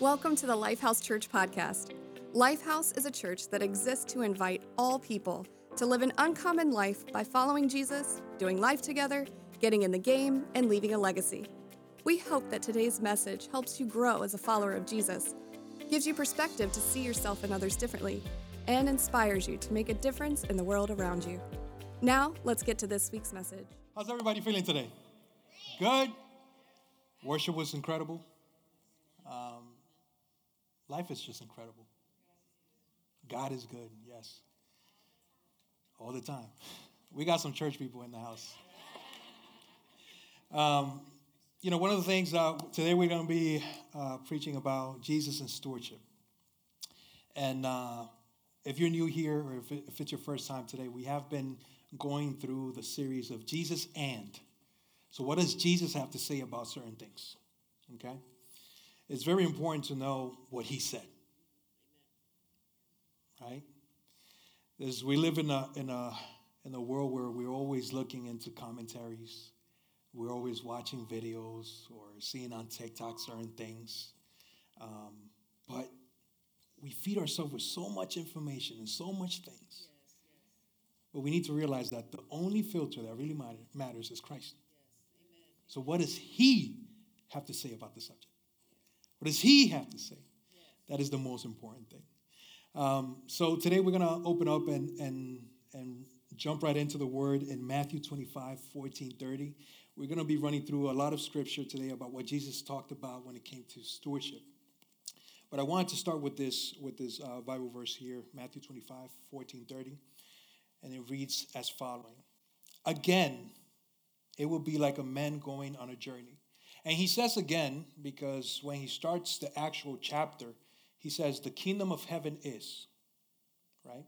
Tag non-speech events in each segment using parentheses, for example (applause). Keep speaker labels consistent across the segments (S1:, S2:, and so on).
S1: Welcome to the Lifehouse Church podcast. Lifehouse is a church that exists to invite all people to live an uncommon life by following Jesus, doing life together, getting in the game, and leaving a legacy. We hope that today's message helps you grow as a follower of Jesus, gives you perspective to see yourself and others differently, and inspires you to make a difference in the world around you. Now, let's get to this week's message.
S2: How's everybody feeling today? Good. Worship was incredible. Life is just incredible. God is good, yes. All the time. We got some church people in the house. Um, you know, one of the things uh, today we're going to be uh, preaching about Jesus and stewardship. And uh, if you're new here or if, it, if it's your first time today, we have been going through the series of Jesus and. So, what does Jesus have to say about certain things? Okay? It's very important to know what he said. Right? As we live in a, in, a, in a world where we're always looking into commentaries, we're always watching videos or seeing on TikTok certain things. Um, but we feed ourselves with so much information and so much things. Yes, yes. But we need to realize that the only filter that really matters is Christ. Yes, so, what does He have to say about the subject? What does He have to say? That is the most important thing. Um, so, today we're going to open up and, and, and jump right into the word in Matthew 25, 14, 30. We're going to be running through a lot of scripture today about what Jesus talked about when it came to stewardship. But I wanted to start with this with this uh, Bible verse here, Matthew 25, 14, 30. And it reads as following Again, it will be like a man going on a journey. And he says again, because when he starts the actual chapter, he says, The kingdom of heaven is, right?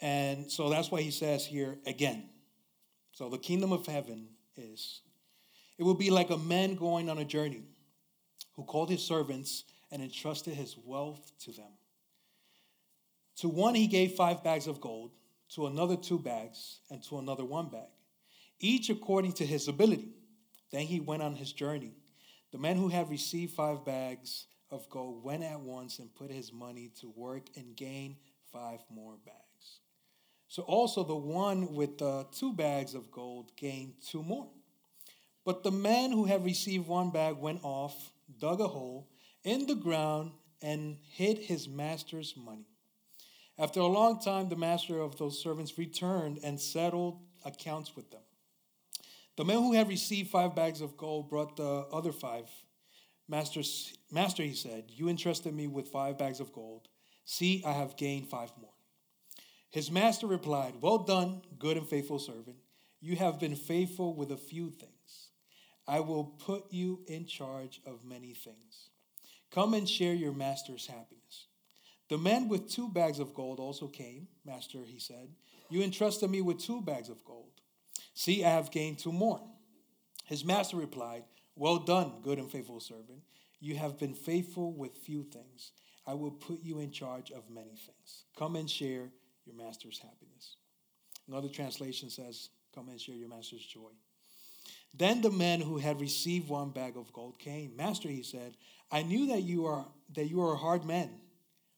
S2: And so that's why he says here again. So the kingdom of heaven is. It will be like a man going on a journey who called his servants and entrusted his wealth to them. To one he gave five bags of gold, to another two bags, and to another one bag, each according to his ability. Then he went on his journey. The man who had received five bags of gold went at once and put his money to work and gained five more bags. So also the one with the two bags of gold gained two more. But the man who had received one bag went off, dug a hole, in the ground and hid his master's money. After a long time, the master of those servants returned and settled accounts with them. The man who had received five bags of gold brought the other five. Master, Master, he said, You entrusted me with five bags of gold. See, I have gained five more. His master replied, Well done, good and faithful servant. You have been faithful with a few things. I will put you in charge of many things. Come and share your master's happiness. The man with two bags of gold also came. Master, he said, You entrusted me with two bags of gold. See, I have gained two more. His master replied, Well done, good and faithful servant. You have been faithful with few things. I will put you in charge of many things. Come and share your master's happiness. Another translation says, Come and share your master's joy. Then the man who had received one bag of gold came. Master, he said, I knew that you are that you are a hard man,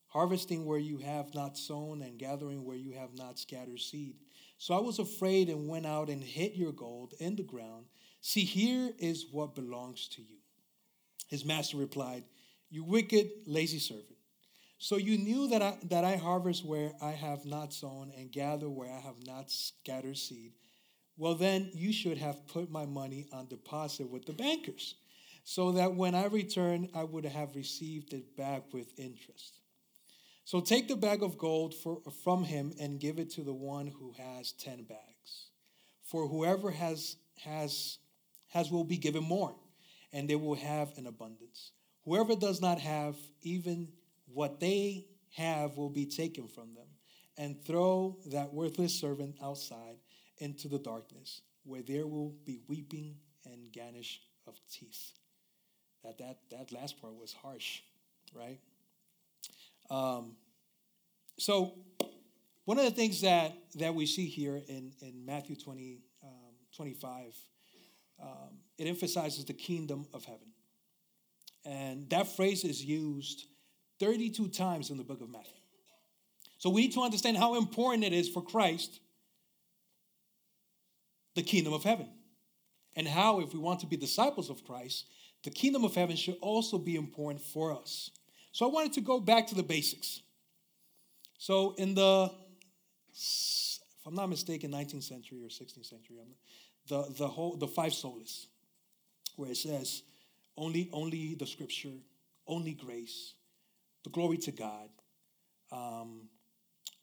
S2: harvesting where you have not sown and gathering where you have not scattered seed. So I was afraid and went out and hid your gold in the ground. See, here is what belongs to you. His master replied, You wicked, lazy servant. So you knew that I, that I harvest where I have not sown and gather where I have not scattered seed. Well, then you should have put my money on deposit with the bankers so that when I return, I would have received it back with interest. So take the bag of gold for, from him and give it to the one who has 10 bags. For whoever has, has, has will be given more, and they will have an abundance. Whoever does not have, even what they have will be taken from them. And throw that worthless servant outside into the darkness, where there will be weeping and gnashing of teeth that that that last part was harsh, right? Um, so one of the things that that we see here in in Matthew 20, um, 25, um, it emphasizes the kingdom of heaven. And that phrase is used 32 times in the book of Matthew. So we need to understand how important it is for Christ, the kingdom of heaven. And how, if we want to be disciples of Christ, the kingdom of heaven should also be important for us. So I wanted to go back to the basics. So in the, if I'm not mistaken, 19th century or 16th century, the, the whole the five solas, where it says, only, only the scripture, only grace, the glory to God. Um,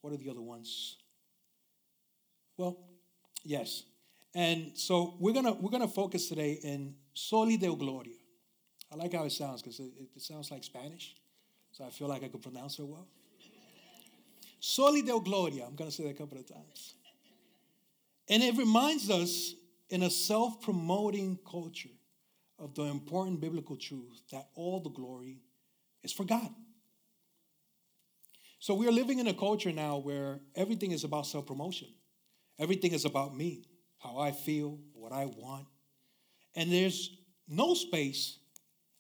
S2: what are the other ones? Well, yes. And so we're gonna we're gonna focus today in Soli Deo Gloria. I like how it sounds because it, it, sounds like Spanish, so I feel like I could pronounce it well. Soli Deo Gloria. I'm gonna say that a couple of times. And it reminds us in a self-promoting culture of the important biblical truth that all the glory is for God. So we are living in a culture now where everything is about self promotion. Everything is about me, how I feel, what I want. And there's no space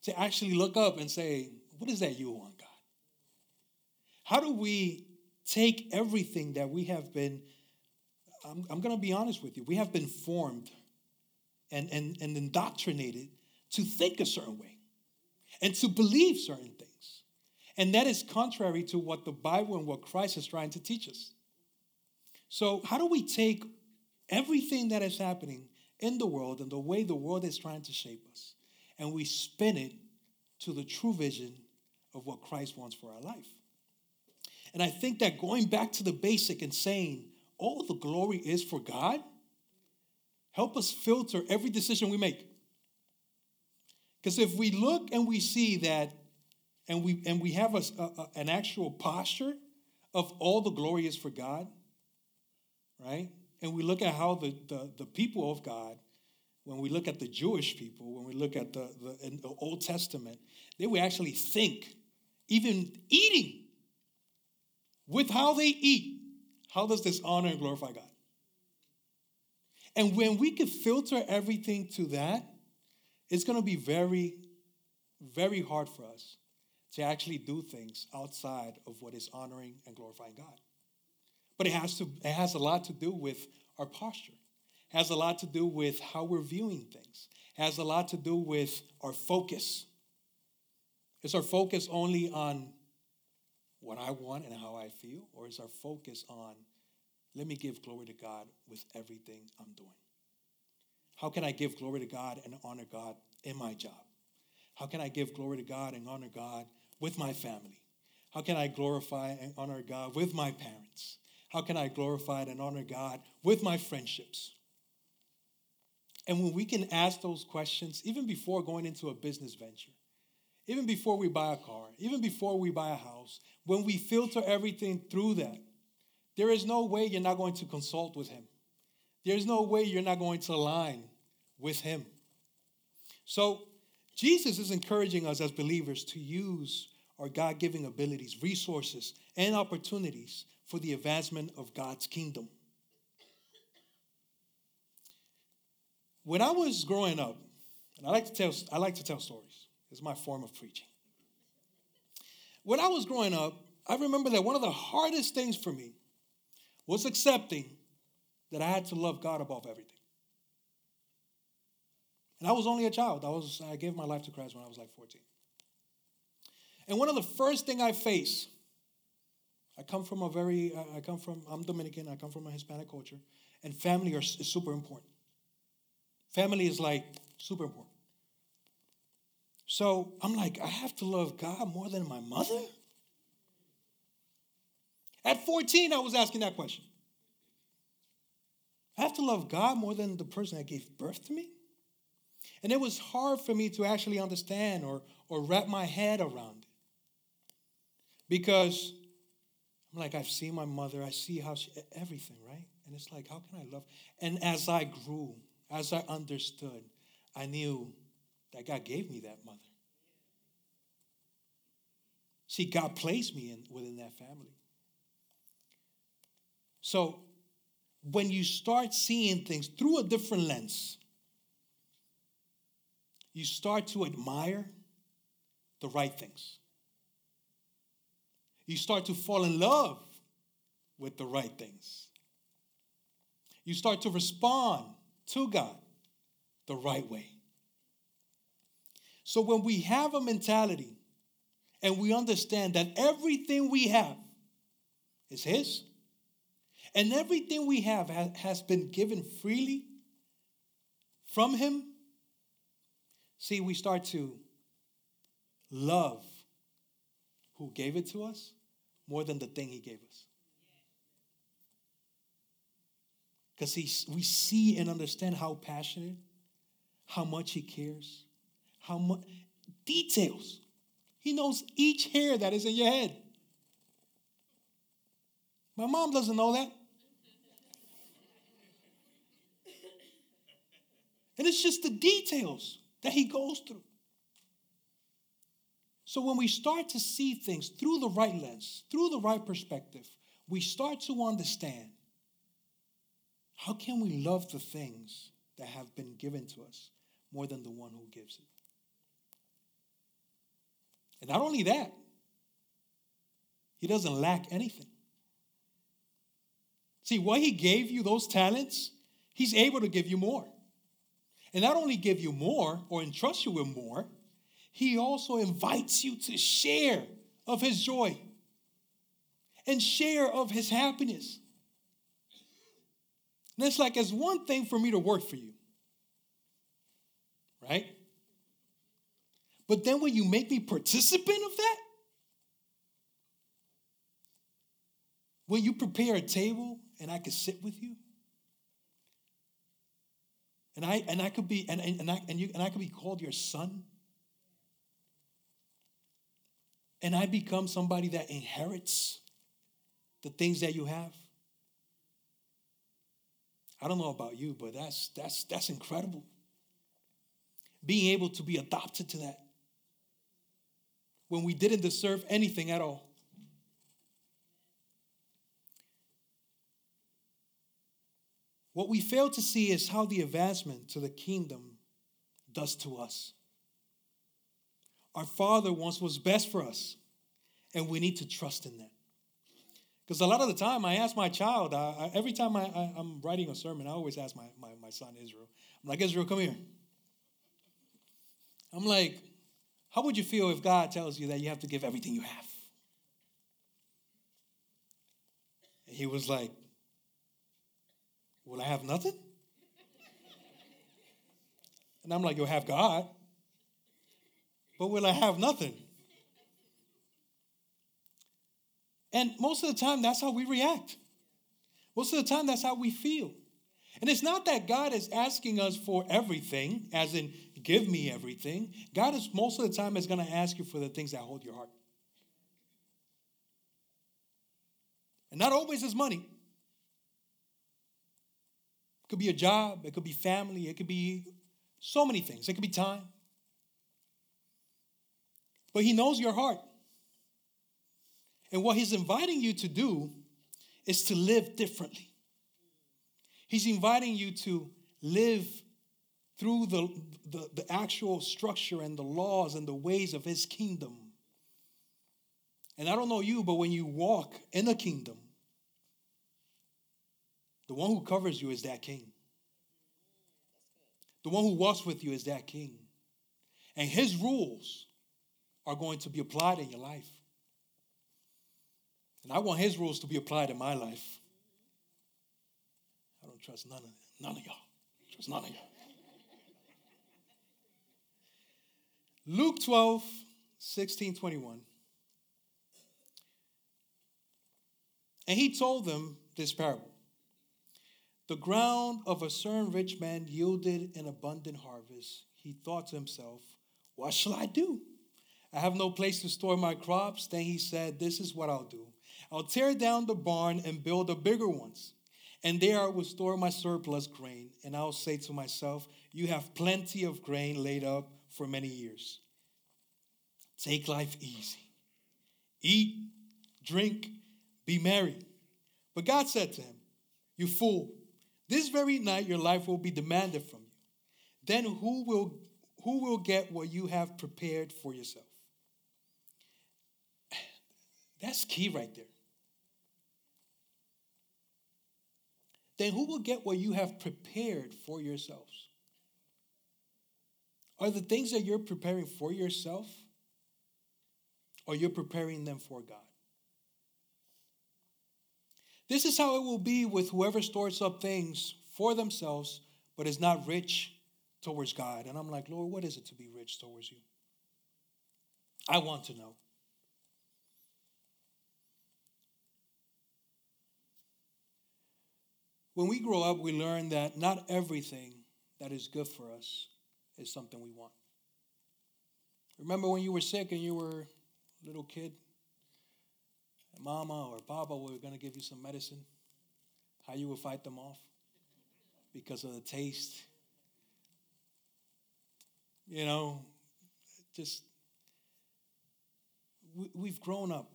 S2: to actually look up and say, What is that you want? How do we take everything that we have been, I'm, I'm going to be honest with you, we have been formed and, and, and indoctrinated to think a certain way and to believe certain things. And that is contrary to what the Bible and what Christ is trying to teach us. So, how do we take everything that is happening in the world and the way the world is trying to shape us and we spin it to the true vision of what Christ wants for our life? And I think that going back to the basic and saying, all the glory is for God, help us filter every decision we make. Because if we look and we see that, and we and we have a, a, an actual posture of all the glory is for God, right? And we look at how the, the, the people of God, when we look at the Jewish people, when we look at the, the, the Old Testament, they would actually think, even eating, with how they eat, how does this honor and glorify God? And when we can filter everything to that, it's going to be very, very hard for us to actually do things outside of what is honoring and glorifying God. But it has to it has a lot to do with our posture. It has a lot to do with how we're viewing things. It has a lot to do with our focus. Is our focus only on what I want and how I feel? Or is our focus on, let me give glory to God with everything I'm doing? How can I give glory to God and honor God in my job? How can I give glory to God and honor God with my family? How can I glorify and honor God with my parents? How can I glorify and honor God with my friendships? And when we can ask those questions, even before going into a business venture, even before we buy a car, even before we buy a house, when we filter everything through that, there is no way you're not going to consult with Him. There's no way you're not going to align with Him. So, Jesus is encouraging us as believers to use our God given abilities, resources, and opportunities for the advancement of God's kingdom. When I was growing up, and I like to tell, I like to tell stories. It's my form of preaching. When I was growing up, I remember that one of the hardest things for me was accepting that I had to love God above everything. And I was only a child. I was I gave my life to Christ when I was like 14. And one of the first thing I face, I come from a very, I come from, I'm Dominican, I come from a Hispanic culture, and family are, is super important. Family is like super important. So I'm like, I have to love God more than my mother? At 14, I was asking that question. I have to love God more than the person that gave birth to me? And it was hard for me to actually understand or, or wrap my head around it. Because I'm like, I've seen my mother, I see how she, everything, right? And it's like, how can I love? And as I grew, as I understood, I knew that God gave me that mother. See, God placed me in, within that family. So when you start seeing things through a different lens, you start to admire the right things. You start to fall in love with the right things. You start to respond to God the right way. So when we have a mentality and we understand that everything we have is His, and everything we have has been given freely from Him, see, we start to love who gave it to us more than the thing He gave us. Because we see and understand how passionate, how much He cares, how much details. He knows each hair that is in your head. My mom doesn't know that. And it's just the details that he goes through. So when we start to see things through the right lens, through the right perspective, we start to understand how can we love the things that have been given to us more than the one who gives it? And not only that, he doesn't lack anything. See, what he gave you, those talents, he's able to give you more. And not only give you more or entrust you with more, he also invites you to share of his joy and share of his happiness. And it's like, it's one thing for me to work for you, right? But then when you make me participant of that, when you prepare a table and I could sit with you, and I and I could be and, and, and I and you and I could be called your son. And I become somebody that inherits the things that you have. I don't know about you, but that's that's that's incredible. Being able to be adopted to that when we didn't deserve anything at all. What we fail to see is how the advancement to the kingdom does to us. Our Father wants what's best for us, and we need to trust in that. Because a lot of the time, I ask my child, uh, every time I, I, am writing a sermon, I always ask my, my, my son Israel, I'm like, Israel, come here. I'm like, how would you feel if God tells you that you have to give everything you have? And he was like, Will I have nothing? And I'm like, You'll have God, but will I have nothing? And most of the time, that's how we react. Most of the time, that's how we feel. And it's not that God is asking us for everything, as in, give me everything. God is most of the time is going to ask you for the things that hold your heart. And not always is money. It could be a job, it could be family, it could be so many things. It could be time. But He knows your heart. And what He's inviting you to do is to live differently. He's inviting you to live through the, the, the, actual structure and the laws and the ways of his kingdom. And I don't know you, but when you walk in a kingdom, the one who covers you is that king. The one who walks with you is that king. And his rules are going to be applied in your life. And I want his rules to be applied in my life. I don't trust none of none of y'all. Trust none of y'all. Luke 12, 16, 21. And he told them this parable. The ground of a certain rich man yielded an abundant harvest. He thought to himself, What shall I do? I have no place to store my crops. Then he said, This is what I'll do. I'll tear down the barn and build a bigger one and there I will store my surplus grain, and I'll say to myself, You have plenty of grain laid up for many years. Take life easy. Eat, drink, be merry. But God said to him, You fool, this very night your life will be demanded from you. Then who will, who will get what you have prepared for yourself? (sighs) That's key right there. Then who will get what you have prepared for yourselves? Are the things that you're preparing for yourself or you're preparing them for God? This is how it will be with whoever stores up things for themselves but is not rich towards God. And I'm like, Lord, what is it to be rich towards you? I want to know. When we grow up, we learn that not everything that is good for us is something we want. Remember when you were sick and you were a little kid? Mama or Papa were going to give you some medicine. How you would fight them off because of the taste. You know, just we've grown up.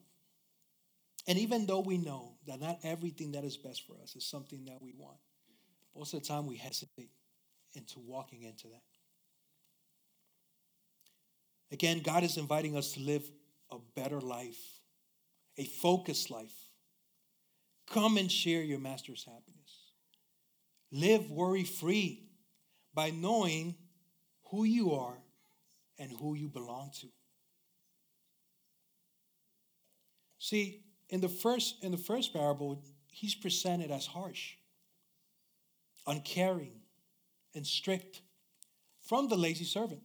S2: And even though we know that not everything that is best for us is something that we want, most of the time we hesitate into walking into that. Again, God is inviting us to live a better life, a focused life. Come and share your master's happiness. Live worry free by knowing who you are and who you belong to. See, in the first in the first parable, he's presented as harsh, uncaring, and strict from the lazy servant.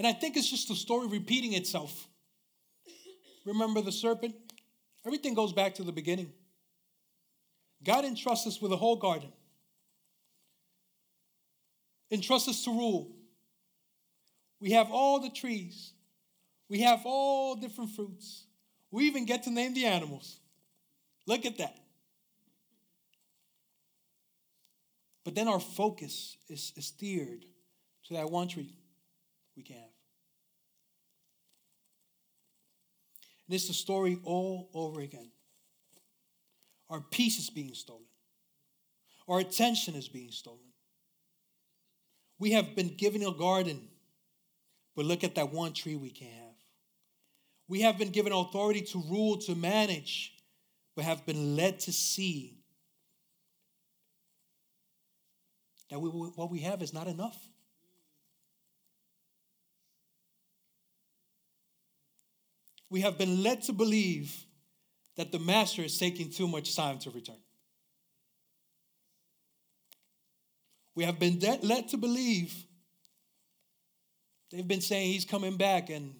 S2: And I think it's just the story repeating itself. Remember the serpent? Everything goes back to the beginning. God entrusts us with a whole garden, entrusts us to rule. We have all the trees, we have all different fruits. We even get to name the animals. Look at that. But then our focus is, is steered to that one tree we can. And it's the story all over again. Our peace is being stolen, our attention is being stolen. We have been given a garden, but look at that one tree we can't have. We have been given authority to rule, to manage, but have been led to see that we, what we have is not enough. We have been led to believe that the master is taking too much time to return. We have been de- led to believe they've been saying he's coming back, and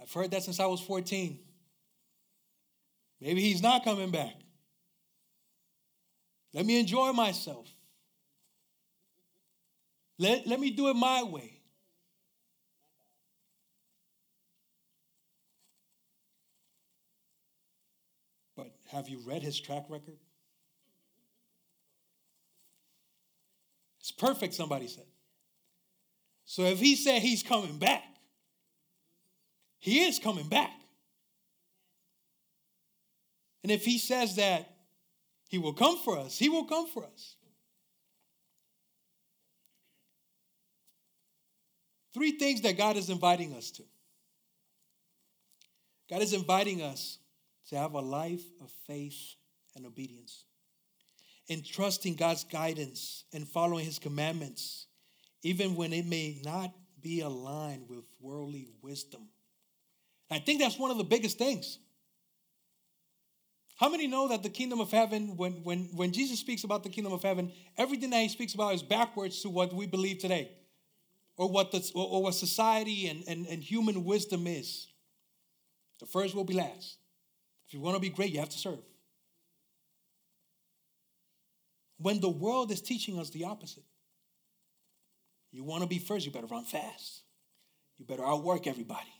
S2: I've heard that since I was 14. Maybe he's not coming back. Let me enjoy myself. Let, let me do it my way. Have you read his track record? It's perfect, somebody said. So if he said he's coming back, he is coming back. And if he says that he will come for us, he will come for us. Three things that God is inviting us to. God is inviting us to have a life of faith and obedience. In trusting God's guidance and following his commandments, even when it may not be aligned with worldly wisdom. I think that's one of the biggest things. How many know that the kingdom of heaven, when, when, when Jesus speaks about the kingdom of heaven, everything that he speaks about is backwards to what we believe today or what, the, or, or what society and, and, and human wisdom is? The first will be last. If you want to be great, you have to serve. When the world is teaching us the opposite, you want to be first, you better run fast. You better outwork everybody.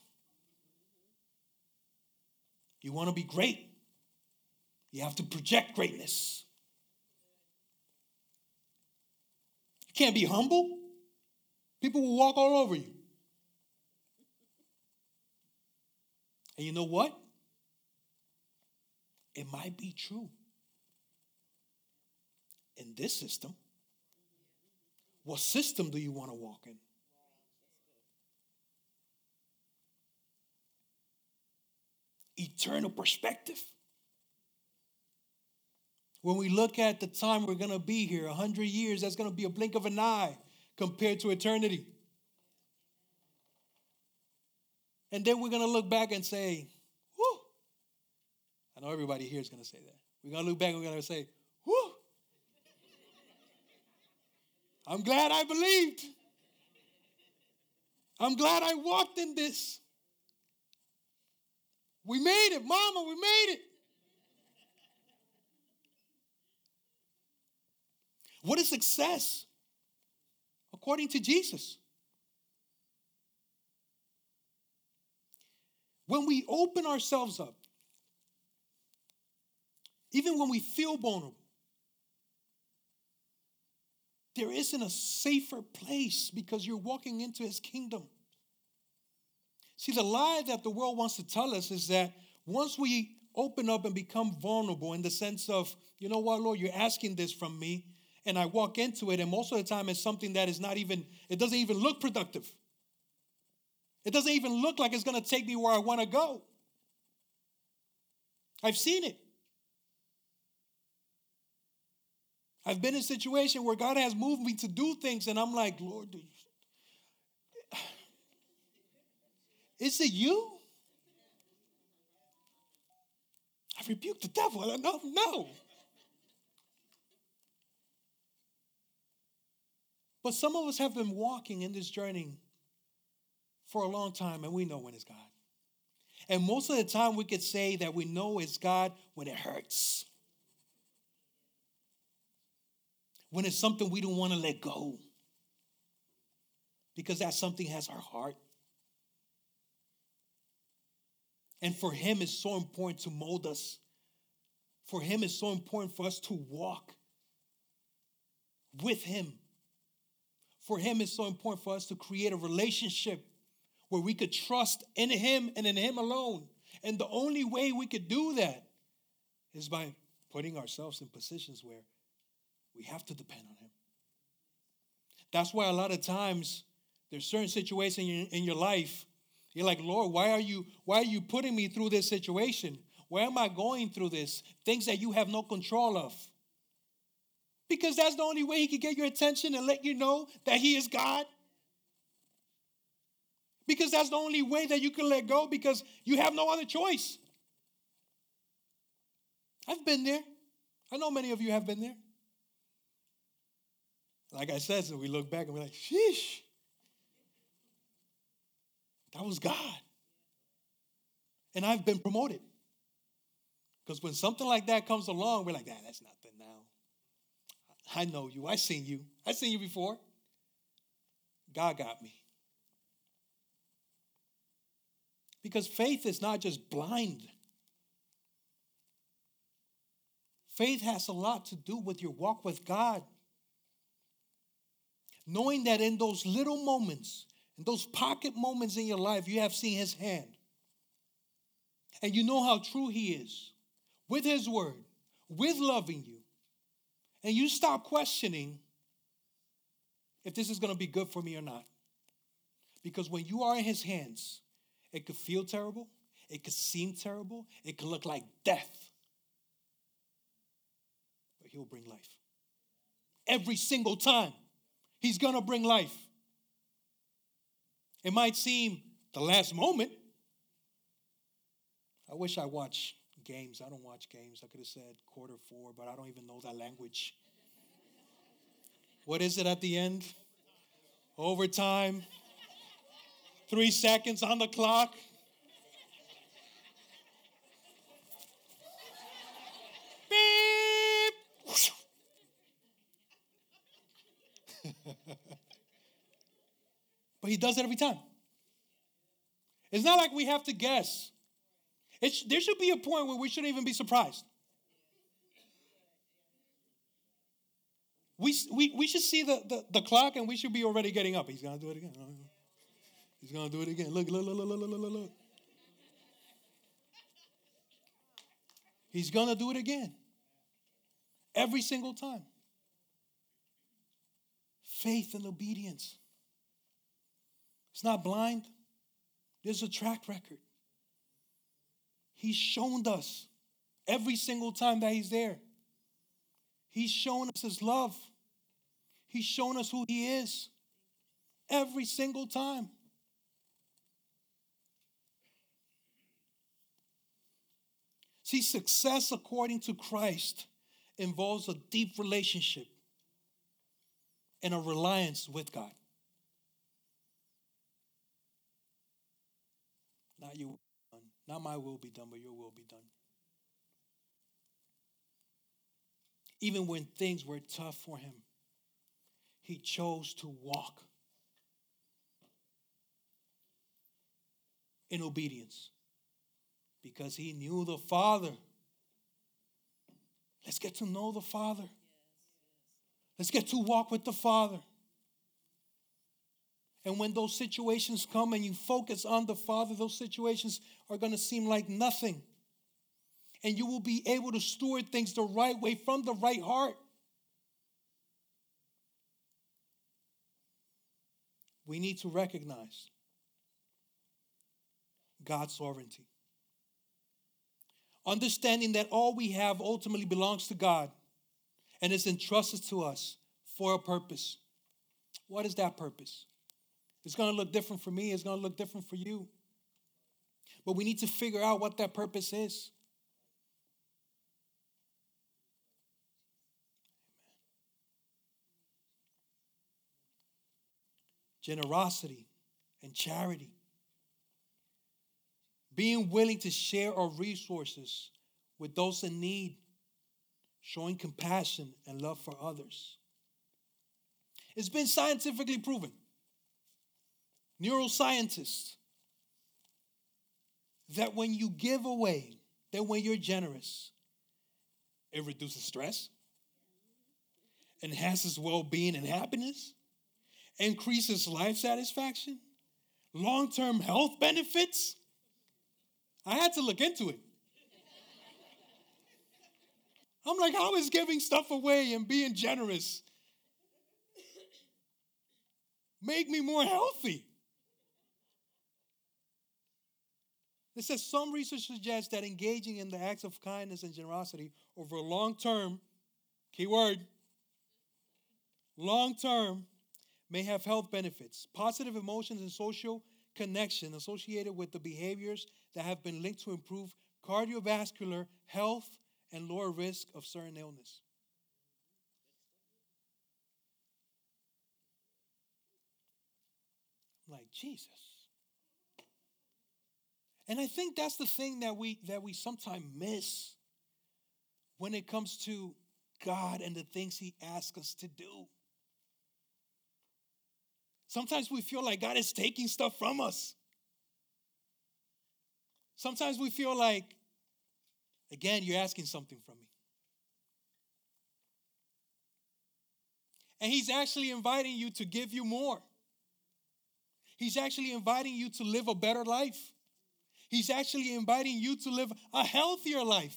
S2: You want to be great, you have to project greatness. You can't be humble, people will walk all over you. And you know what? It might be true. In this system, what system do you want to walk in? eternal perspective. When we look at the time we're going to be here, 100 years, that's going to be a blink of an eye compared to eternity. And then we're going to look back and say. I know everybody here is going to say that. We're going to look back and we're going to say, whoo. I'm glad I believed. I'm glad I walked in this. We made it, Mama, we made it. What is success according to Jesus? When we open ourselves up, even when we feel vulnerable, there isn't a safer place because you're walking into his kingdom. See, the lie that the world wants to tell us is that once we open up and become vulnerable in the sense of, you know what, Lord, you're asking this from me, and I walk into it, and most of the time it's something that is not even, it doesn't even look productive. It doesn't even look like it's going to take me where I want to go. I've seen it. I've been in a situation where God has moved me to do things, and I'm like, Lord, is it you? I rebuked the devil. And I no. But some of us have been walking in this journey for a long time and we know when it's God. And most of the time we could say that we know it's God when it hurts. When it's something we don't want to let go. Because that something has our heart. And for him it's so important to mold us. For him it's so important for us to walk with him for him it's so important for us to create a relationship where we could trust in him and in him alone. And the only way we could do that is by putting ourselves in positions where we have to depend on him. That's why a lot of times there's certain situations in your, life you're like, Lord, why are you why are you putting me through this situation? Why am I going through this? Things that you have no control of. Because that's the only way he can get your attention and let you know that he is God. Because that's the only way that you can let go because you have no other choice. I've been there. I know many of you have been there. Like I said, so we look back and we're like, sheesh, that was God. And I've been promoted. Because when something like that comes along, we're like, ah, that's nothing now. I know you. I seen you. I seen you before. God got me. Because faith is not just blind. Faith has a lot to do with your walk with God. Knowing that in those little moments, in those pocket moments in your life, you have seen His hand. And you know how true He is with His word, with loving you, and you stop questioning if this is going to be good for me or not. Because when you are in his hands, it could feel terrible, it could seem terrible, it could look like death. But he'll bring life. Every single time, he's going to bring life. It might seem the last moment. I wish I watched games. I don't watch games. I could have said quarter four, but I don't even know that language. What is it at the end? Overtime. Three seconds on the clock. But he does it every time. It's not like we have to guess. It's, there should be a point where we shouldn't even be surprised. We, we, we should see the, the, the clock and we should be already getting up. He's going to do it again. He's going to do it again. Look, look, look, look, look, look, look. He's going to do it again. Every single time. Faith and obedience. It's not blind, there's a track record. He's shown us every single time that He's there. He's shown us His love. He's shown us who He is every single time. See, success according to Christ involves a deep relationship and a reliance with God. Not you, not my will be done, but your will be done. Even when things were tough for him, he chose to walk in obedience because he knew the Father. Let's get to know the Father. Let's get to walk with the Father. And when those situations come and you focus on the Father, those situations are going to seem like nothing. And you will be able to steward things the right way from the right heart. We need to recognize God's sovereignty. Understanding that all we have ultimately belongs to God and is entrusted to us for a purpose. What is that purpose? It's going to look different for me, it's going to look different for you. But we need to figure out what that purpose is. Generosity and charity being willing to share our resources with those in need, showing compassion and love for others. It's been scientifically proven. Neuroscientists that when you give away, that when you're generous, it reduces stress, enhances well being and happiness, increases life satisfaction, long term health benefits, I had to look into it. I'm like, how is giving stuff away and being generous make me more healthy? It says some research suggests that engaging in the acts of kindness and generosity over a long term, keyword, long term, may have health benefits, positive emotions, and social connection associated with the behaviors that have been linked to improve cardiovascular health and lower risk of certain illness. like Jesus. And I think that's the thing that we that we sometimes miss when it comes to God and the things he asks us to do. Sometimes we feel like God is taking stuff from us. Sometimes we feel like, again, you're asking something from me. And He's actually inviting you to give you more. He's actually inviting you to live a better life. He's actually inviting you to live a healthier life.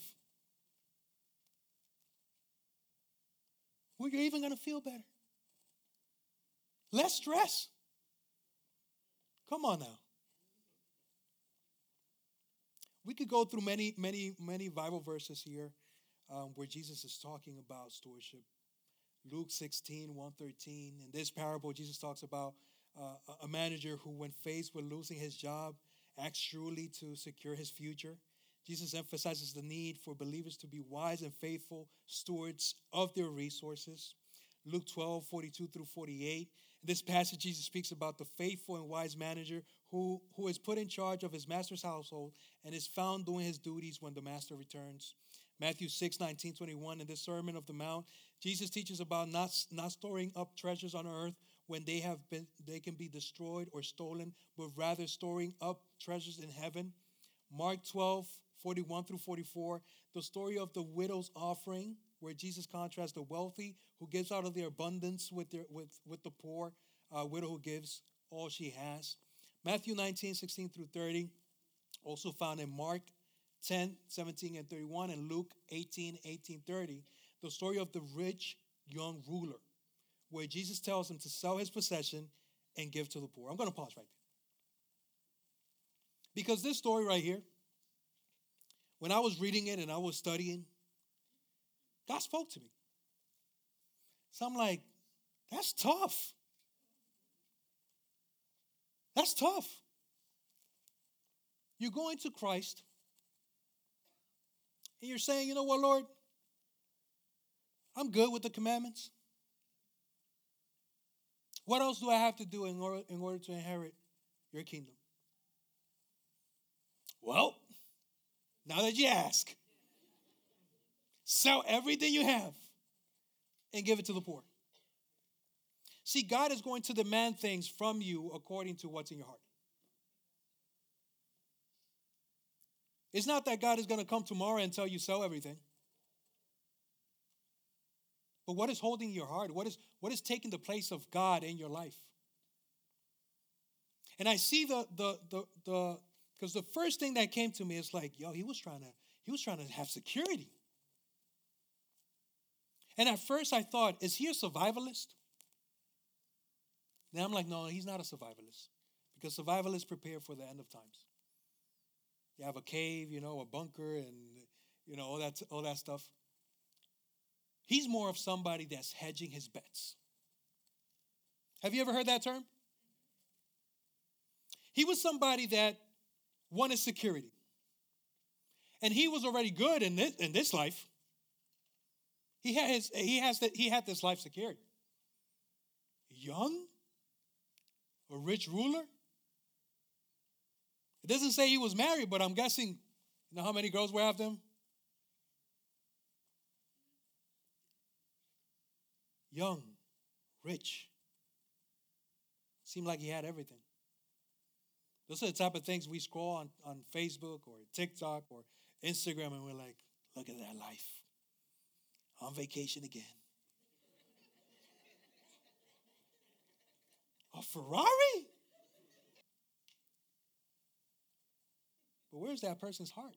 S2: Where you're even going to feel better. Less stress. Come on now. We could go through many, many, many Bible verses here um, where Jesus is talking about stewardship. Luke 16, 113. In this parable, Jesus talks about uh, a manager who, when faced with losing his job, acts shrewdly to secure his future. Jesus emphasizes the need for believers to be wise and faithful stewards of their resources. Luke 12, 42 through 48. In this passage, Jesus speaks about the faithful and wise manager who, who is put in charge of his master's household and is found doing his duties when the master returns. Matthew 6, 19, 21. In the Sermon of the Mount, Jesus teaches about not, not storing up treasures on earth when they have been they can be destroyed or stolen, but rather storing up treasures in heaven. Mark 12, 41 through 44, the story of the widow's offering where Jesus contrasts the wealthy who gives out of their abundance with, their, with, with the poor uh, widow who gives all she has. Matthew 19, 16 through 30, also found in Mark 10, 17 and 31, and Luke 18, 18, 30, the story of the rich young ruler, where Jesus tells him to sell his possession and give to the poor. I'm going to pause right there. Because this story right here when I was reading it and I was studying, God spoke to me. So I'm like, that's tough. That's tough. You're going to Christ and you're saying, you know what, Lord? I'm good with the commandments. What else do I have to do in order, in order to inherit your kingdom? Well, now that you ask, sell everything you have and give it to the poor. See, God is going to demand things from you according to what's in your heart. It's not that God is going to come tomorrow and tell you sell everything. But what is holding your heart? What is what is taking the place of God in your life? And I see the the the the because the first thing that came to me is like, yo, he was trying to he was trying to have security. And at first I thought, is he a survivalist? Then I'm like, no, he's not a survivalist. Because survivalists prepare for the end of times. You have a cave, you know, a bunker, and you know, all that all that stuff. He's more of somebody that's hedging his bets. Have you ever heard that term? He was somebody that wanted security. And he was already good in this, in this life. He had his, he has that he had this life secured. Young, a rich ruler. It doesn't say he was married, but I'm guessing, you know how many girls were after him? Young, rich. Seemed like he had everything. Those are the type of things we scroll on, on Facebook or TikTok or Instagram, and we're like, look at that life. On vacation again. (laughs) A Ferrari? But where's that person's heart?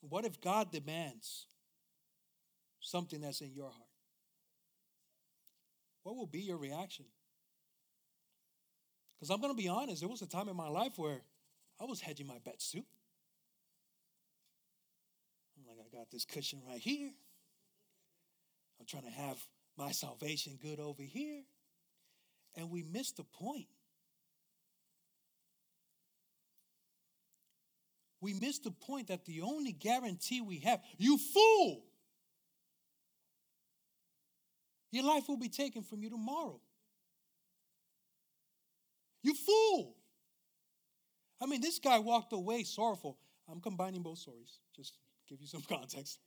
S2: What if God demands something that's in your heart? What will be your reaction? Because I'm going to be honest, there was a time in my life where I was hedging my bets too. I'm like, I got this cushion right here. I'm trying to have my salvation good over here. And we missed the point. We missed the point that the only guarantee we have, you fool! Your life will be taken from you tomorrow. You fool. I mean, this guy walked away sorrowful. I'm combining both stories, just give you some (laughs) context.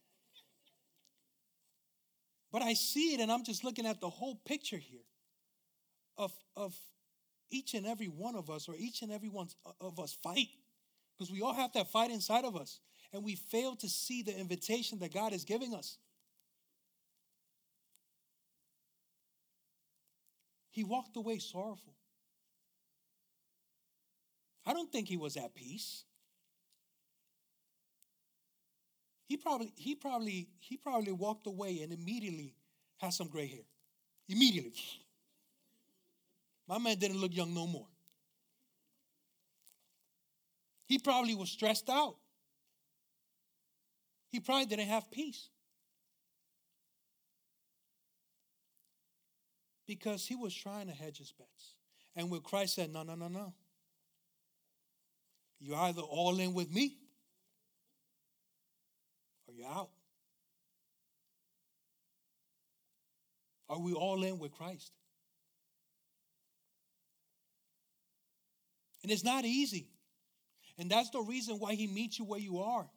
S2: But I see it, and I'm just looking at the whole picture here of, of each and every one of us, or each and every one of us fight. Because we all have that fight inside of us. And we fail to see the invitation that God is giving us. He walked away sorrowful. I don't think he was at peace. He probably, he probably, he probably walked away and immediately had some gray hair. Immediately. My man didn't look young no more. He probably was stressed out. He probably didn't have peace. Because he was trying to hedge his bets. And when Christ said, No, no, no, no. You're either all in with me or you're out. Are we all in with Christ? And it's not easy. And that's the reason why he meets you where you are.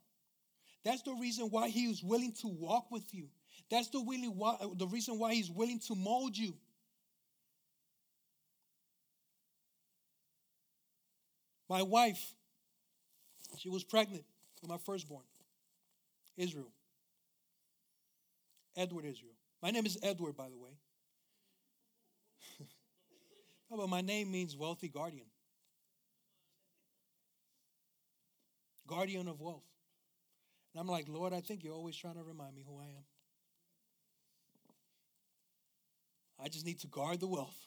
S2: That's the reason why he is willing to walk with you. That's the, really why, the reason why he's willing to mold you. My wife, she was pregnant with my firstborn, Israel. Edward Israel. My name is Edward, by the way. (laughs) but my name means wealthy guardian. Guardian of wealth. And I'm like, Lord, I think you're always trying to remind me who I am. I just need to guard the wealth.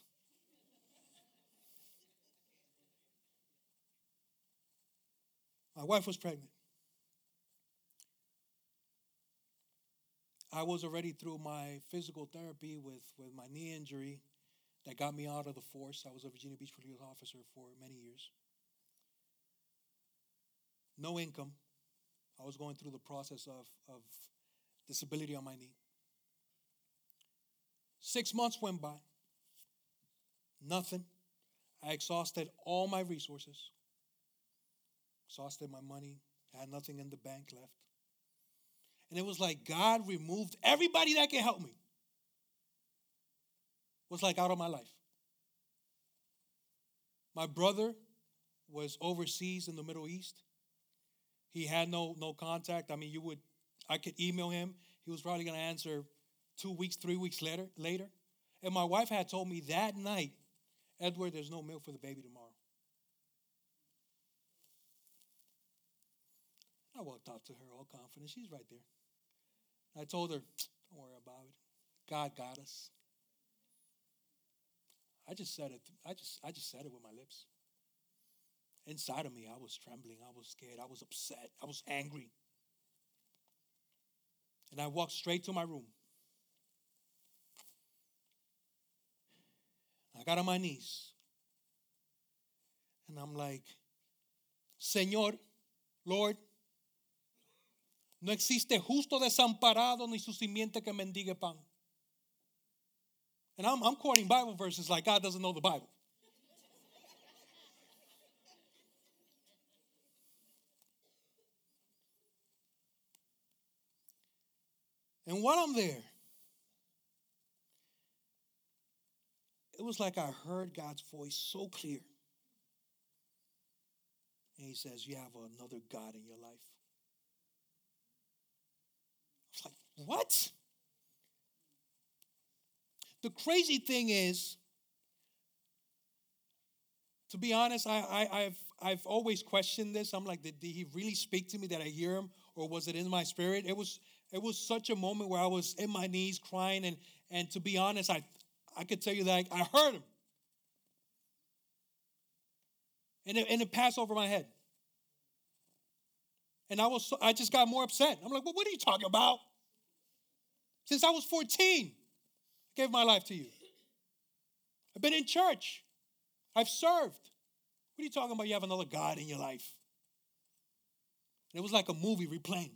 S2: My wife was pregnant. I was already through my physical therapy with, with my knee injury that got me out of the force. I was a Virginia Beach police officer for many years. No income. I was going through the process of, of disability on my knee. Six months went by. Nothing. I exhausted all my resources, exhausted my money, had nothing in the bank left. And it was like God removed everybody that can help me. Was like out of my life. My brother was overseas in the Middle East. He had no no contact. I mean, you would I could email him. He was probably going to answer 2 weeks, 3 weeks later later. And my wife had told me that night, Edward, there's no milk for the baby tomorrow. I walked up to her all confident. She's right there. I told her, don't worry about it. God got us. I just said it. I just I just said it with my lips. Inside of me, I was trembling. I was scared. I was upset. I was angry. And I walked straight to my room. I got on my knees. And I'm like, Señor, Lord, no existe justo desamparado ni su simiente que mendigue pan. And I'm, I'm quoting Bible verses like God doesn't know the Bible. And while I'm there, it was like I heard God's voice so clear. And He says, You have another God in your life. I was like, What? The crazy thing is, to be honest, I, I, have I've always questioned this. I'm like, did, did he really speak to me? Did I hear him? Or was it in my spirit? It was it was such a moment where I was in my knees crying, and and to be honest, I I could tell you that I, I heard him. And it, and it passed over my head. And I was I just got more upset. I'm like, well, what are you talking about? Since I was 14, I gave my life to you. I've been in church. I've served. What are you talking about? You have another God in your life. And it was like a movie replaying.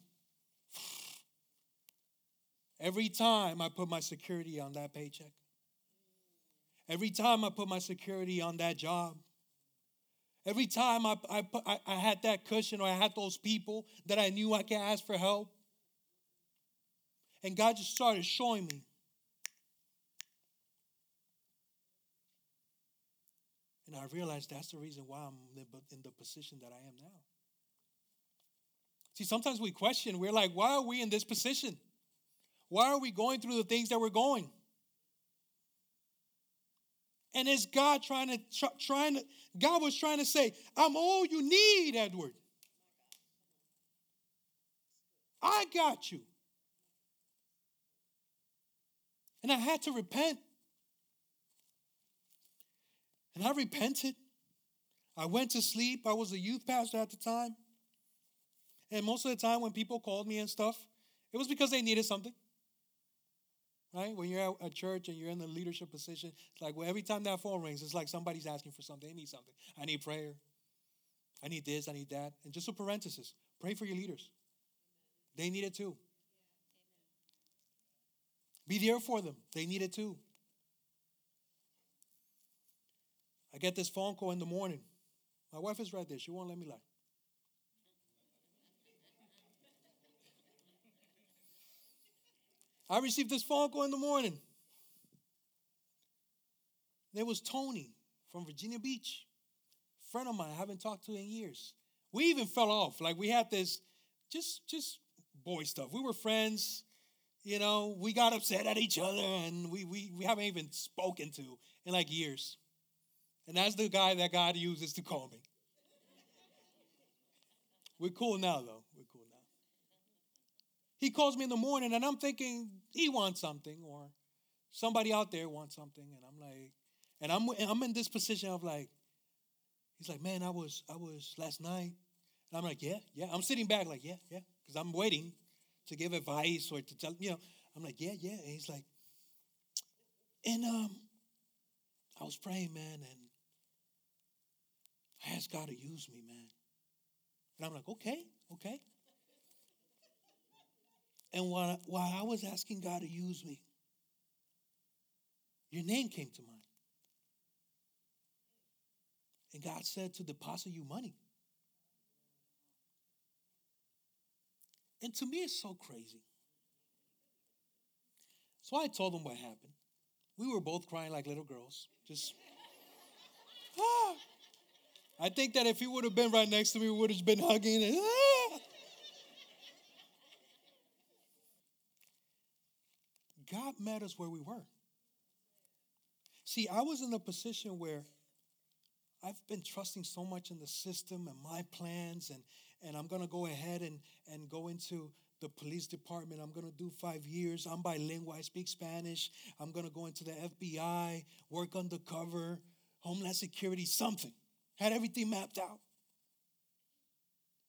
S2: (sighs) Every time I put my security on that paycheck, every time I put my security on that job, every time I, I, I had that cushion or I had those people that I knew I could ask for help, and God just started showing me. And I realized that's the reason why I'm in the position that I am now. See, sometimes we question, we're like, why are we in this position? Why are we going through the things that we're going? And is God trying to trying to God was trying to say, I'm all you need, Edward. I got you. And I had to repent. And I repented. I went to sleep. I was a youth pastor at the time. And most of the time when people called me and stuff, it was because they needed something right? When you're at a church and you're in the leadership position, it's like well, every time that phone rings, it's like somebody's asking for something. They need something. I need prayer. I need this. I need that. And just a parenthesis: pray for your leaders. They need it too. Be there for them. They need it too. I get this phone call in the morning. My wife is right there. She won't let me lie. I received this phone call in the morning. There was Tony from Virginia Beach, friend of mine I haven't talked to in years. We even fell off. Like we had this just just boy stuff. We were friends, you know, we got upset at each other and we we, we haven't even spoken to in like years. And that's the guy that God uses to call me. We're cool now though. We're cool now. He calls me in the morning and I'm thinking he wants something or somebody out there wants something. And I'm like, and I'm, I'm in this position of like, he's like, man, I was, I was last night. And I'm like, yeah, yeah. I'm sitting back like, yeah, yeah. Because I'm waiting to give advice or to tell, you know. I'm like, yeah, yeah. And he's like, and um, I was praying, man, and I asked God to use me, man. And I'm like, okay, okay. And while, while I was asking God to use me, your name came to mind. And God said to deposit you money. And to me, it's so crazy. So I told them what happened. We were both crying like little girls. Just, (laughs) ah. I think that if he would have been right next to me, we would have been hugging and, ah. God met us where we were. See, I was in a position where I've been trusting so much in the system and my plans, and, and I'm gonna go ahead and, and go into the police department. I'm gonna do five years. I'm bilingual, I speak Spanish. I'm gonna go into the FBI, work undercover, Homeland Security, something. Had everything mapped out.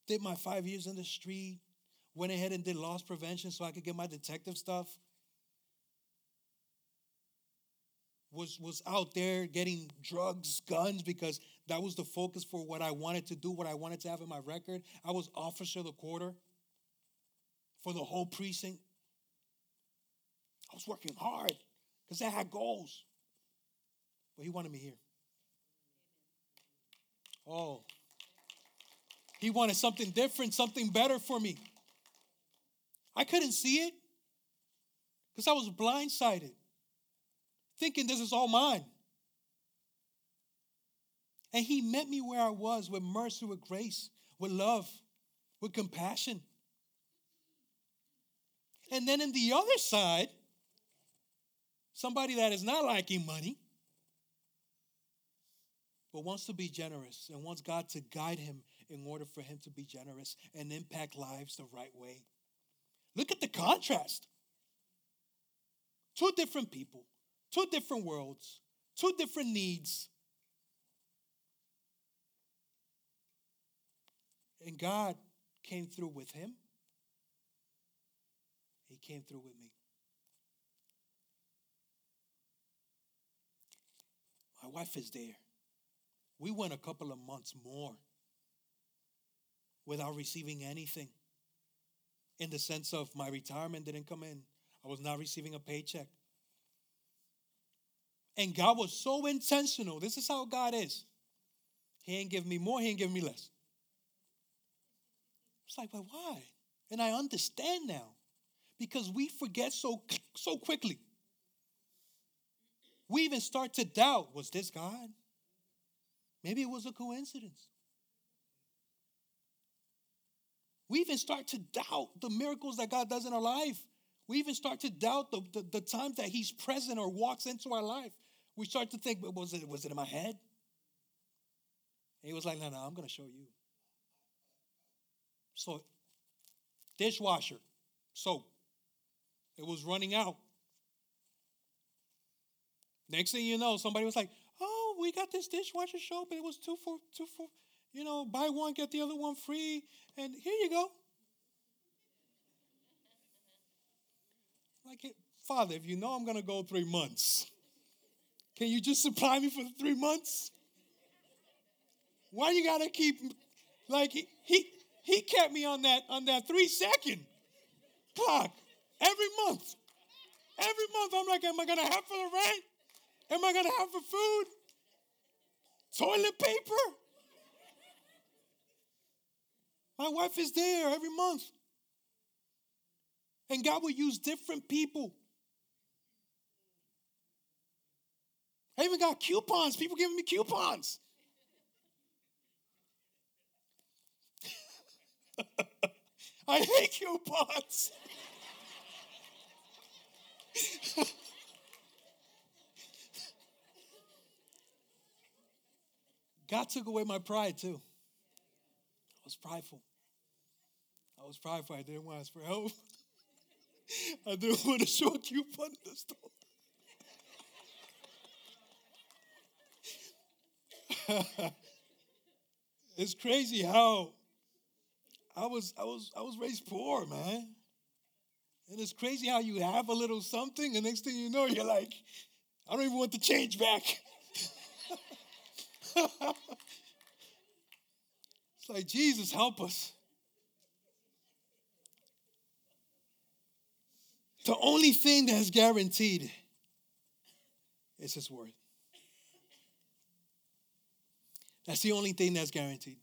S2: Did my five years in the street, went ahead and did loss prevention so I could get my detective stuff. Was was out there getting drugs, guns, because that was the focus for what I wanted to do, what I wanted to have in my record. I was officer of the quarter for the whole precinct. I was working hard because I had goals. But he wanted me here. Oh. He wanted something different, something better for me. I couldn't see it because I was blindsided thinking this is all mine. And he met me where I was with mercy, with grace, with love, with compassion. And then in the other side, somebody that is not liking money, but wants to be generous and wants God to guide him in order for him to be generous and impact lives the right way. Look at the contrast. Two different people, two different worlds, two different needs. And God came through with him. He came through with me. My wife is there. We went a couple of months more without receiving anything in the sense of my retirement didn't come in. I was not receiving a paycheck. And God was so intentional. This is how God is. He ain't give me more, He ain't give me less. It's like, but why? And I understand now. Because we forget so, so quickly. We even start to doubt was this God? Maybe it was a coincidence. We even start to doubt the miracles that God does in our life. We even start to doubt the, the, the times that He's present or walks into our life we start to think, but was it, was it in my head? And he was like, no, no, I'm going to show you. So, dishwasher, soap. It was running out. Next thing you know, somebody was like, oh, we got this dishwasher soap, and it was two for, two for, you know, buy one, get the other one free, and here you go. Like, Father, if you know I'm going to go three months, can you just supply me for the three months? Why you gotta keep like he he, he kept me on that on that three second clock every month. Every month I'm like, am I gonna have for the rent? Am I gonna have for food? Toilet paper? My wife is there every month. And God will use different people I even got coupons, people giving me coupons. (laughs) I hate coupons. (laughs) God took away my pride too. I was prideful. I was prideful. I didn't want to ask for help. I didn't want to show a coupon in the store. (laughs) it's crazy how I was I was I was raised poor, man. And it's crazy how you have a little something, and next thing you know, you're like, I don't even want the change back. (laughs) it's like, Jesus, help us. The only thing that's guaranteed is His Word. That's the only thing that's guaranteed.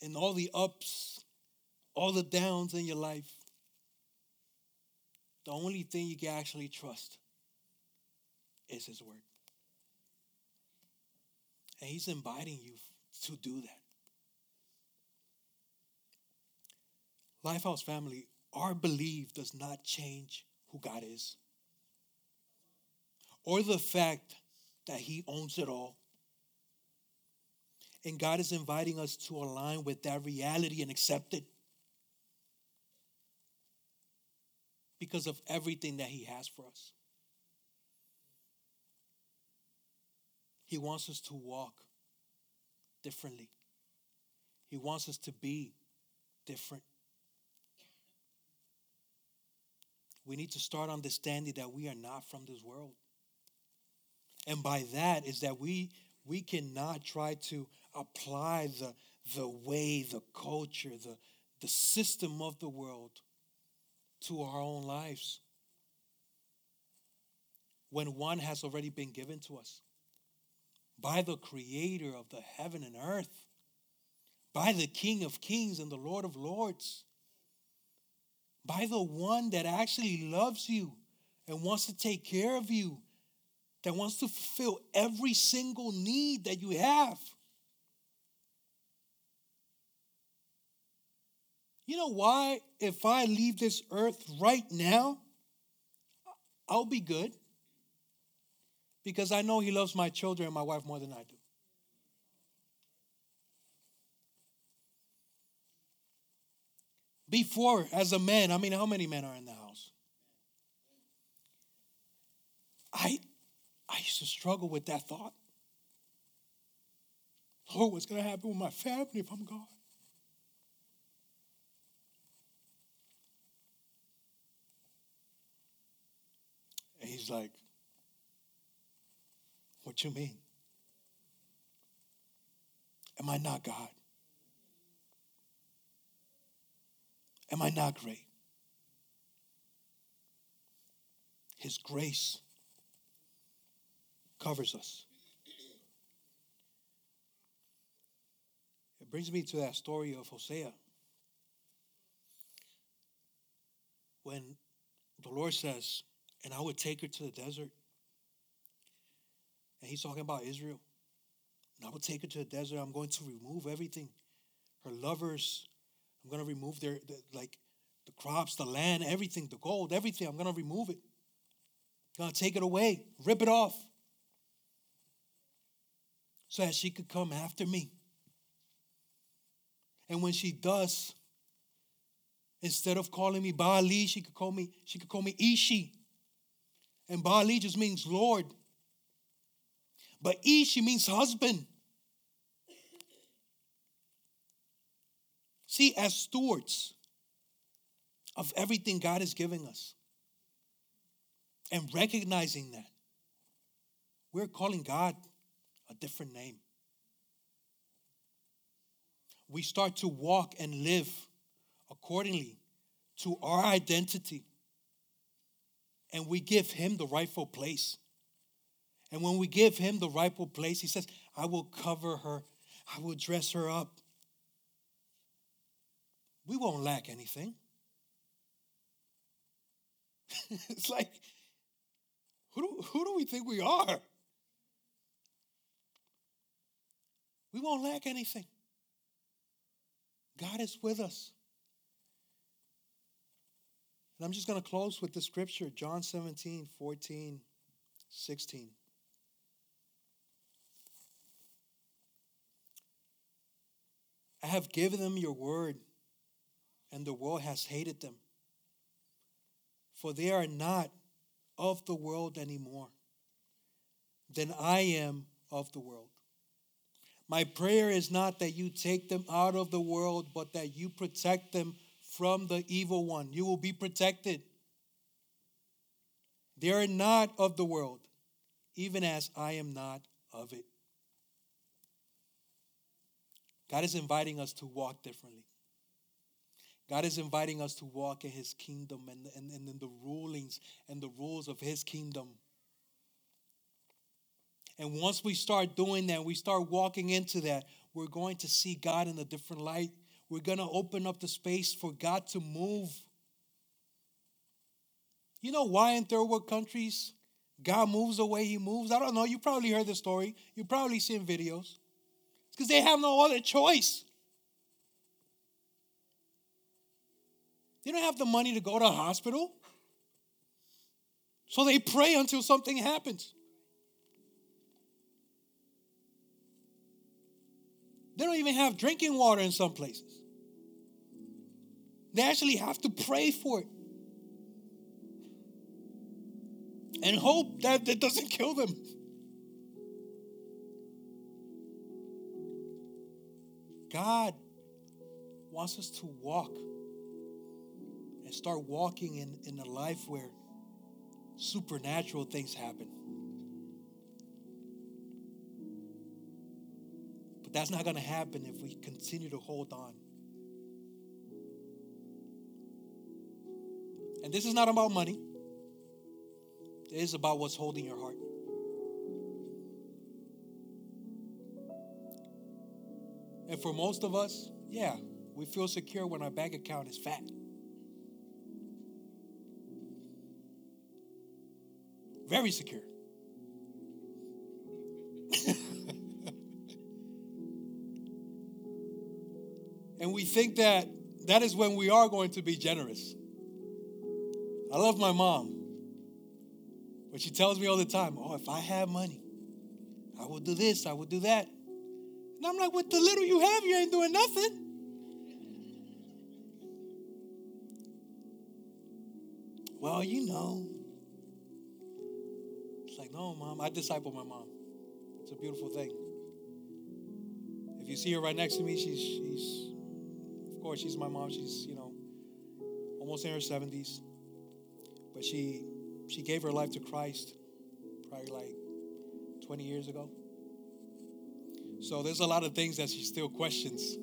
S2: And all the ups, all the downs in your life, the only thing you can actually trust is His Word. And He's inviting you to do that. Lifehouse family, our belief does not change who God is or the fact that He owns it all. And God is inviting us to align with that reality and accept it because of everything that He has for us. He wants us to walk differently, He wants us to be different. We need to start understanding that we are not from this world. And by that is that we we cannot try to apply the the way, the culture, the, the system of the world to our own lives when one has already been given to us by the creator of the heaven and earth, by the King of kings and the Lord of lords, by the one that actually loves you and wants to take care of you that wants to fulfill every single need that you have. You know why? If I leave this earth right now, I'll be good. Because I know He loves my children and my wife more than I do. Before, as a man, I mean, how many men are in the house? I I used to struggle with that thought. Lord, what's going to happen with my family if I'm gone? And he's like, What you mean? Am I not God? Am I not great? His grace covers us. It brings me to that story of Hosea. When the Lord says, and I would take her to the desert. And he's talking about Israel. And I would take her to the desert. I'm going to remove everything. Her lovers. I'm going to remove their, the, like, the crops, the land, everything, the gold, everything. I'm going to remove it. I'm going to take it away, rip it off so that she could come after me. And when she does, instead of calling me Baali, she could call me, she could call me Ishi. And Baali just means Lord. But Ishi means husband. See, as stewards of everything God is giving us, and recognizing that, we're calling God a different name. We start to walk and live accordingly to our identity. And we give him the rightful place. And when we give him the rightful place, he says, I will cover her, I will dress her up. We won't lack anything. (laughs) it's like, who do, who do we think we are? We won't lack anything. God is with us. And I'm just going to close with the scripture John 17, 14, 16. I have given them your word, and the world has hated them. For they are not of the world anymore, than I am of the world. My prayer is not that you take them out of the world, but that you protect them from the evil one. You will be protected. They are not of the world, even as I am not of it. God is inviting us to walk differently. God is inviting us to walk in his kingdom and, and, and in the rulings and the rules of his kingdom. And once we start doing that, we start walking into that, we're going to see God in a different light. We're going to open up the space for God to move. You know why in third world countries God moves the way He moves? I don't know. You probably heard the story. You probably seen videos. It's because they have no other choice. They don't have the money to go to a hospital. So they pray until something happens. They don't even have drinking water in some places. They actually have to pray for it and hope that it doesn't kill them. God wants us to walk and start walking in, in a life where supernatural things happen. But that's not going to happen if we continue to hold on. And this is not about money, it is about what's holding your heart. And for most of us, yeah, we feel secure when our bank account is fat. Very secure. (laughs) and we think that that is when we are going to be generous. I love my mom, but she tells me all the time, Oh, if I have money, I will do this, I will do that. And I'm like, With the little you have, you ain't doing nothing. Well, you know, It's like, no, mom. I disciple my mom. It's a beautiful thing. If you see her right next to me, she's she's of course she's my mom. She's, you know, almost in her 70s. But she she gave her life to Christ probably like 20 years ago. So there's a lot of things that she still questions.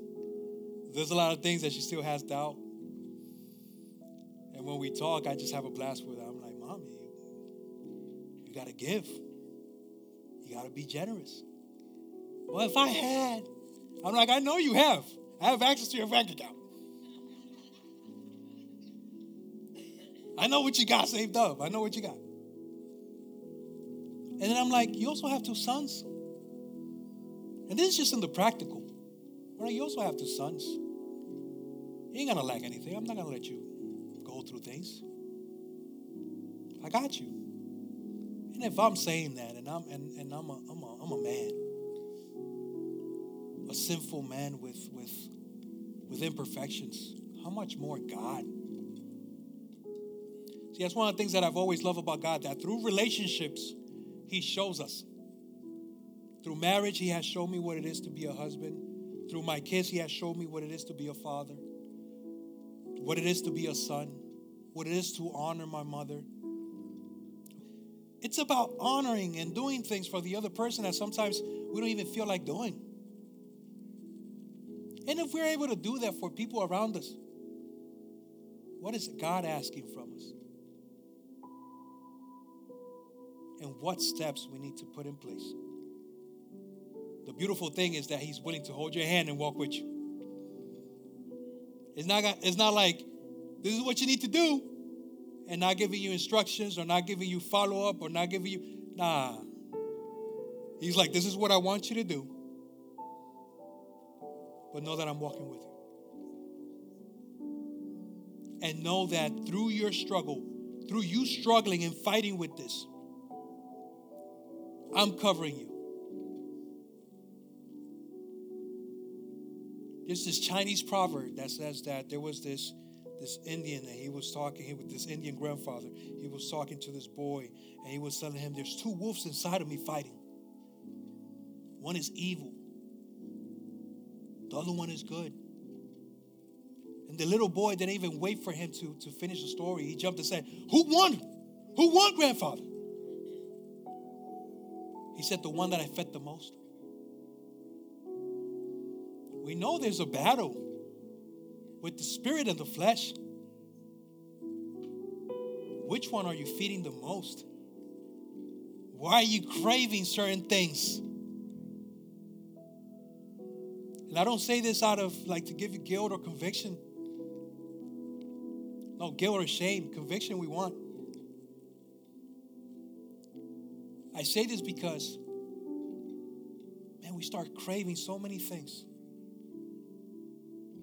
S2: There's a lot of things that she still has doubt. And when we talk, I just have a blast with her. I'm like, Mom, you got to give. You got to be generous. Well, if I had, I'm like, I know you have. I have access to your bank account. I know what you got saved up. I know what you got. And then I'm like, you also have two sons. And this is just in the practical. Right? You also have two sons. You ain't gonna lack anything. I'm not gonna let you go through things. I got you. And if I'm saying that and I'm and, and I'm a I'm a I'm a man, a sinful man with with with imperfections, how much more God? See, that's one of the things that I've always loved about God, that through relationships, He shows us. Through marriage, He has shown me what it is to be a husband. Through my kids, He has shown me what it is to be a father, what it is to be a son, what it is to honor my mother it's about honoring and doing things for the other person that sometimes we don't even feel like doing. And if we're able to do that for people around us, what is God asking from us? And what steps we need to put in place? The beautiful thing is that He's willing to hold your hand and walk with you. It's not, it's not like, this is what you need to do and not giving you instructions or not giving you follow up or not giving you, nah. He's like, this is what I want you to do. But know that I'm walking with you. And know that through your struggle, through you struggling and fighting with this, I'm covering you. There's this Chinese proverb that says that there was this this Indian, and he was talking he, with this Indian grandfather. He was talking to this boy, and he was telling him, There's two wolves inside of me fighting. One is evil, The other one is good. And the little boy didn't even wait for him to, to finish the story. He jumped and said, Who won? Who won, grandfather? He said, The one that I fed the most. We know there's a battle with the spirit and the flesh. Which one are you feeding the most? Why are you craving certain things? And I don't say this out of like to give you guilt or conviction. No, guilt or shame. Conviction we want. I say this because, man, we start craving so many things.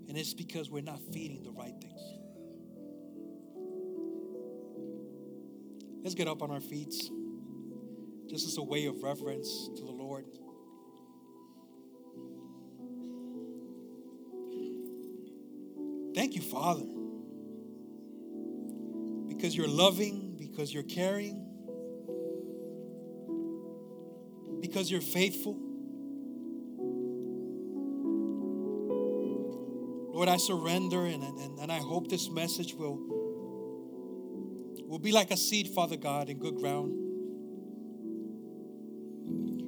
S2: And it's because we're not feeding the right things. Let's get up on our feet just as a way of reverence to the Lord. Thank you, Father, because you're loving, because you're caring, because you're faithful. Lord, I surrender and, and, and I hope this message will, will be like a seed, Father God, in good ground.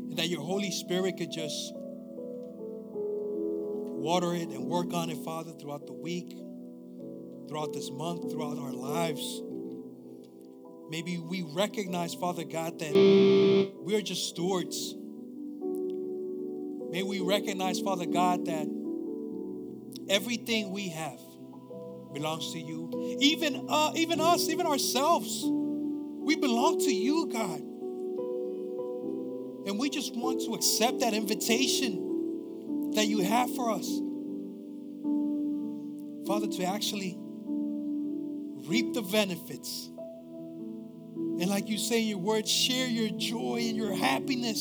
S2: And that your Holy Spirit could just water it and work on it, Father, throughout the week, throughout this month, throughout our lives. Maybe we recognize, Father God, that we are just stewards. May we recognize, Father God, that everything we have belongs to you. Even, uh, even us, even ourselves, we belong to you, God. And we just want to accept that invitation that you have for us. Father, to actually reap the benefits. And like you say in your word, share your joy and your happiness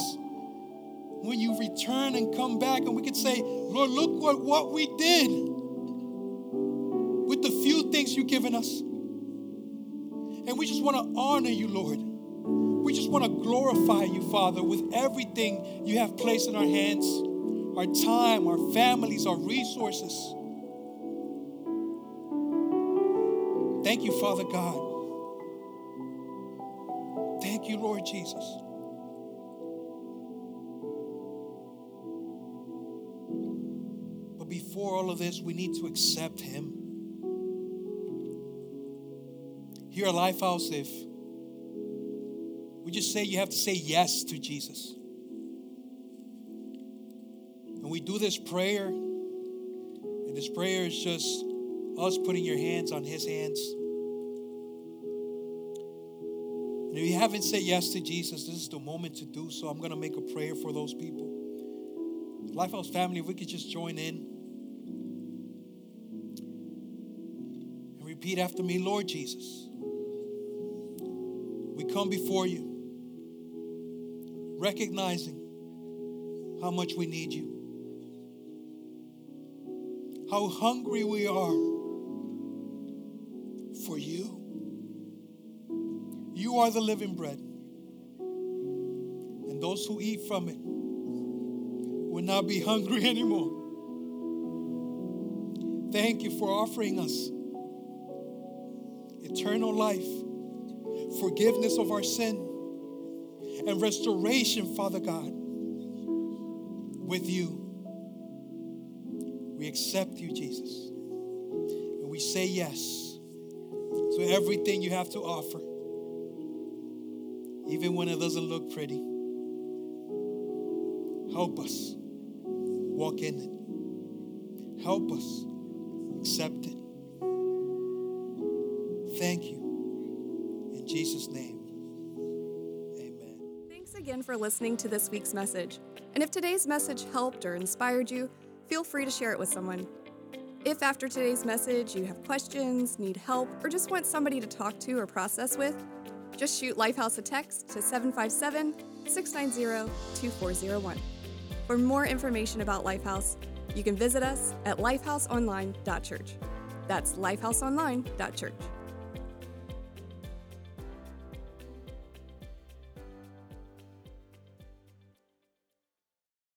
S2: when you return and come back, and we could say, Lord, look what, what we did with the few things you've given us. And we just want to honor you, Lord. We just want to glorify you, Father, with everything you have placed in our hands our time, our families, our resources. Thank you, Father God. Thank you, Lord Jesus. But before all of this, we need to accept Him. Here at Lifehouse, if we just say you have to say yes to Jesus. And we do this prayer, and this prayer is just us putting your hands on His hands. And if you haven't said yes to Jesus, this is the moment to do so. I'm going to make a prayer for those people. Lifehouse family, if we could just join in and repeat after me Lord Jesus, we come before you recognizing how much we need you, how hungry we are for you. You are the living bread, and those who eat from it will not be (laughs) hungry anymore. Thank you for offering us eternal life, forgiveness of our sin and restoration, Father God, with you. We accept you, Jesus. And we say yes to everything you have to offer, even when it doesn't look pretty. Help us walk in it. Help us accept it. Thank you. In Jesus' name, amen.
S1: Thanks again for listening to this week's message. And if today's message helped or inspired you, feel free to share it with someone. If after today's message you have questions, need help, or just want somebody to talk to or process with, just shoot Lifehouse a text to 757 690 2401. For more information about Lifehouse, you can visit us at lifehouseonline.church. That's lifehouseonline.church.